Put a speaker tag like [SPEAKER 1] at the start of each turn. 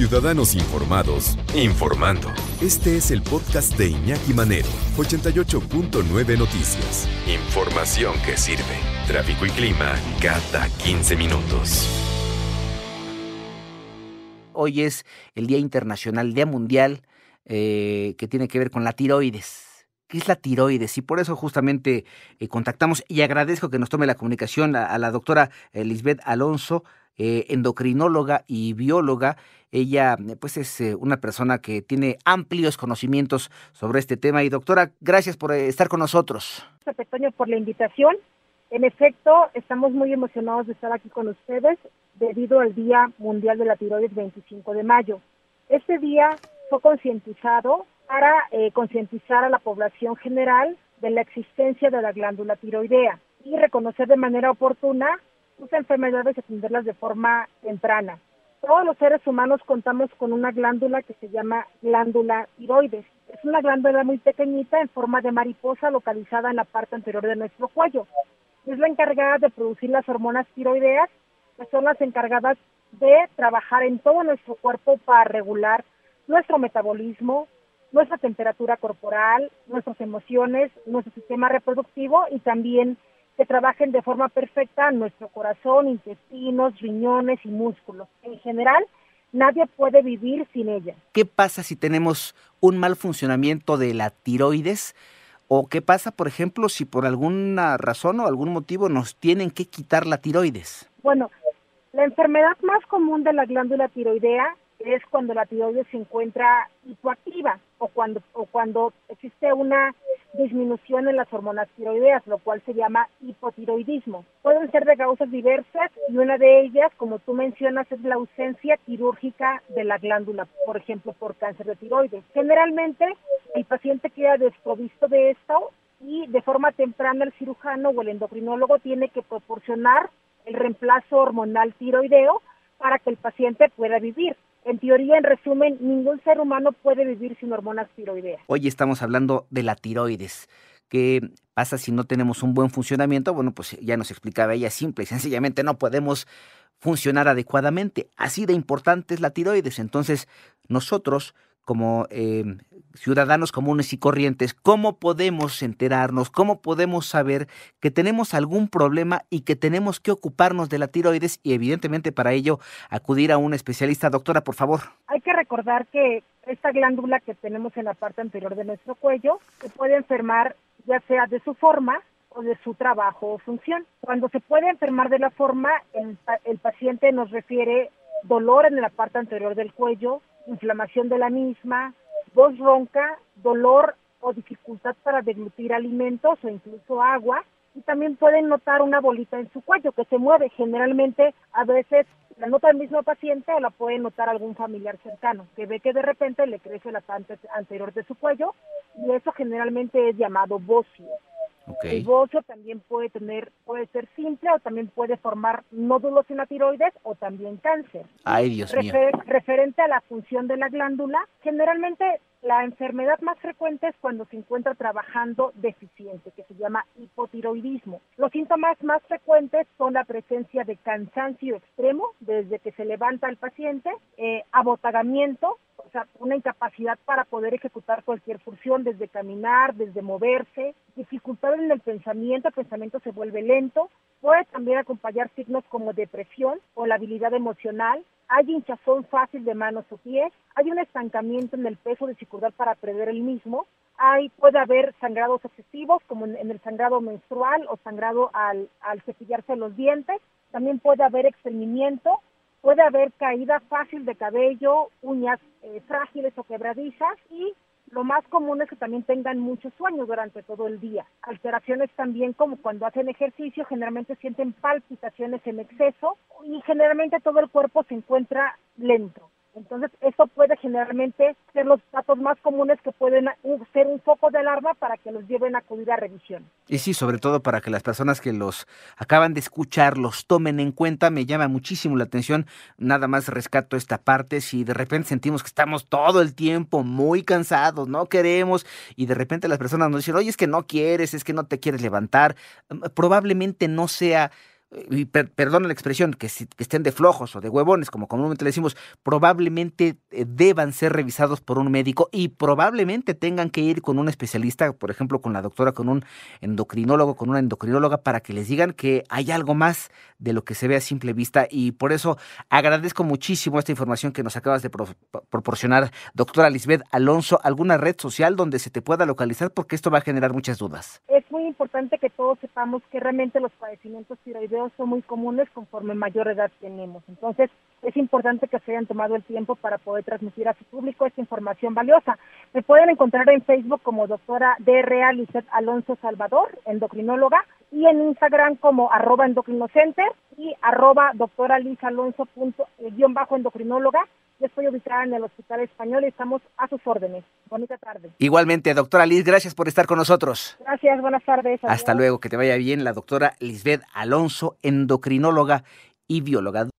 [SPEAKER 1] Ciudadanos Informados, informando. Este es el podcast de Iñaki Manero, 88.9 Noticias. Información que sirve. Tráfico y clima cada 15 minutos.
[SPEAKER 2] Hoy es el Día Internacional, Día Mundial, eh, que tiene que ver con la tiroides. ¿Qué es la tiroides? Y por eso justamente eh, contactamos y agradezco que nos tome la comunicación a, la doctora Lisbeth Alonso, eh, endocrinóloga y bióloga. Ella pues es una persona que tiene amplios conocimientos sobre este tema. Y doctora, gracias por estar con nosotros.
[SPEAKER 3] Gracias, Petoño, por la invitación. En efecto, estamos muy emocionados de estar aquí con ustedes debido al Día Mundial de la Tiroides 25 de mayo. Este día fue concientizado para eh, concientizar a la población general de la existencia de la glándula tiroidea y reconocer de manera oportuna sus enfermedades y atenderlas de forma temprana. Todos los seres humanos contamos con una glándula que se llama glándula tiroides. Es una glándula muy pequeñita en forma de mariposa localizada en la parte anterior de nuestro cuello. Es la encargada de producir las hormonas tiroideas, que son las encargadas de trabajar en todo nuestro cuerpo para regular nuestro metabolismo, nuestra temperatura corporal, nuestras emociones, nuestro sistema reproductivo y también que trabajen de forma perfecta nuestro corazón, intestinos, riñones y músculos. En general, nadie puede vivir sin ella.
[SPEAKER 2] ¿Qué pasa si tenemos un mal funcionamiento de la tiroides? ¿O qué pasa, por ejemplo, si por alguna razón o algún motivo nos tienen que quitar la tiroides?
[SPEAKER 3] Bueno, la enfermedad más común de la glándula tiroidea es cuando la tiroides se encuentra hipoactiva o cuando, o cuando existe una disminución en las hormonas tiroideas, lo cual se llama hipotiroidismo. Pueden ser de causas diversas y una de ellas, como tú mencionas, es la ausencia quirúrgica de la glándula, por ejemplo, por cáncer de tiroides. Generalmente, el paciente queda desprovisto de esto y de forma temprana el cirujano o el endocrinólogo tiene que proporcionar el reemplazo hormonal tiroideo para que el paciente pueda vivir. En teoría, en resumen, ningún ser humano puede vivir sin hormonas tiroideas.
[SPEAKER 2] Hoy estamos hablando de la tiroides. ¿Qué pasa si no tenemos un buen funcionamiento? Bueno, pues ya nos explicaba ella, simple y sencillamente no podemos funcionar adecuadamente. Así de importante es la tiroides. Entonces, nosotros como eh, ciudadanos comunes y corrientes, ¿cómo podemos enterarnos, cómo podemos saber que tenemos algún problema y que tenemos que ocuparnos de la tiroides y evidentemente para ello acudir a un especialista? Doctora, por favor.
[SPEAKER 3] Hay que recordar que esta glándula que tenemos en la parte anterior de nuestro cuello se puede enfermar ya sea de su forma o de su trabajo o función. Cuando se puede enfermar de la forma, el, el paciente nos refiere dolor en la parte anterior del cuello, inflamación de la misma, voz ronca, dolor o dificultad para deglutir alimentos o incluso agua. Y también pueden notar una bolita en su cuello que se mueve. Generalmente, a veces la nota el mismo paciente o la puede notar algún familiar cercano, que ve que de repente le crece la parte anterior de su cuello y eso generalmente es llamado bocio. El bocio también puede tener, puede ser simple o también puede formar nódulos en la tiroides o también cáncer.
[SPEAKER 2] Ay, Dios mío.
[SPEAKER 3] Referente a la función de la glándula, generalmente la enfermedad más frecuente es cuando se encuentra trabajando deficiente, que se llama hipotiroidismo. Los síntomas más frecuentes son la presencia de cansancio extremo desde que se levanta el paciente, eh, abotagamiento, una incapacidad para poder ejecutar cualquier función, desde caminar, desde moverse, dificultad en el pensamiento, el pensamiento se vuelve lento, puede también acompañar signos como depresión o la habilidad emocional, hay hinchazón fácil de manos o pies, hay un estancamiento en el peso, dificultad para perder el mismo, hay, puede haber sangrados excesivos como en, el sangrado menstrual o sangrado al, al cepillarse los dientes, también puede haber estreñimiento, puede haber caída fácil de cabello, uñas eh, frágiles o quebradizas y lo más común es que también tengan mucho sueño durante todo el día. Alteraciones también como cuando hacen ejercicio, generalmente sienten palpitaciones en exceso y generalmente todo el cuerpo se encuentra lento. Entonces, eso puede generalmente ser los datos más comunes que pueden ser un foco de alarma para que los lleven a acudir a revisión.
[SPEAKER 2] Y sí, sobre todo para que las personas que los acaban de escuchar los tomen en cuenta, me llama muchísimo la atención. Nada más rescato esta parte. Si de repente sentimos que estamos todo el tiempo muy cansados, no queremos, y de repente las personas nos dicen, oye, es que no quieres, es que no te quieres levantar, probablemente no sea y perdona la expresión, que, que, estén de flojos o de huevones, como comúnmente le decimos, probablemente eh, deban ser revisados por un médico y probablemente tengan que ir con un especialista, por ejemplo, con la doctora, con un endocrinólogo, con una endocrinóloga, para que les digan que hay algo más de lo que se ve a simple vista. Y por eso agradezco muchísimo esta información que nos acabas de proporcionar, doctora Lisbeth Alonso, alguna red social donde se te pueda localizar, porque esto va a generar muchas dudas.
[SPEAKER 3] Es muy importante que todos sepamos que realmente los padecimientos tiroideos son muy comunes conforme mayor edad tenemos. Entonces, es importante que se hayan tomado el tiempo para poder transmitir a su público esta información valiosa. Me pueden encontrar en Facebook como doctora DRA Lizeth Alonso Salvador, endocrinóloga, y en Instagram como arroba endocrinocenter y arroba doctora Liz Alonso punto, eh, guion bajo endocrinóloga. Yo estoy ubicada en el Hospital Español y estamos a sus órdenes. Bonita tarde.
[SPEAKER 2] Igualmente, doctora Liz, gracias por estar con nosotros.
[SPEAKER 3] Gracias, buenas tardes.
[SPEAKER 2] Hasta luego, que te vaya bien la doctora Lisbeth Alonso, endocrinóloga y bióloga.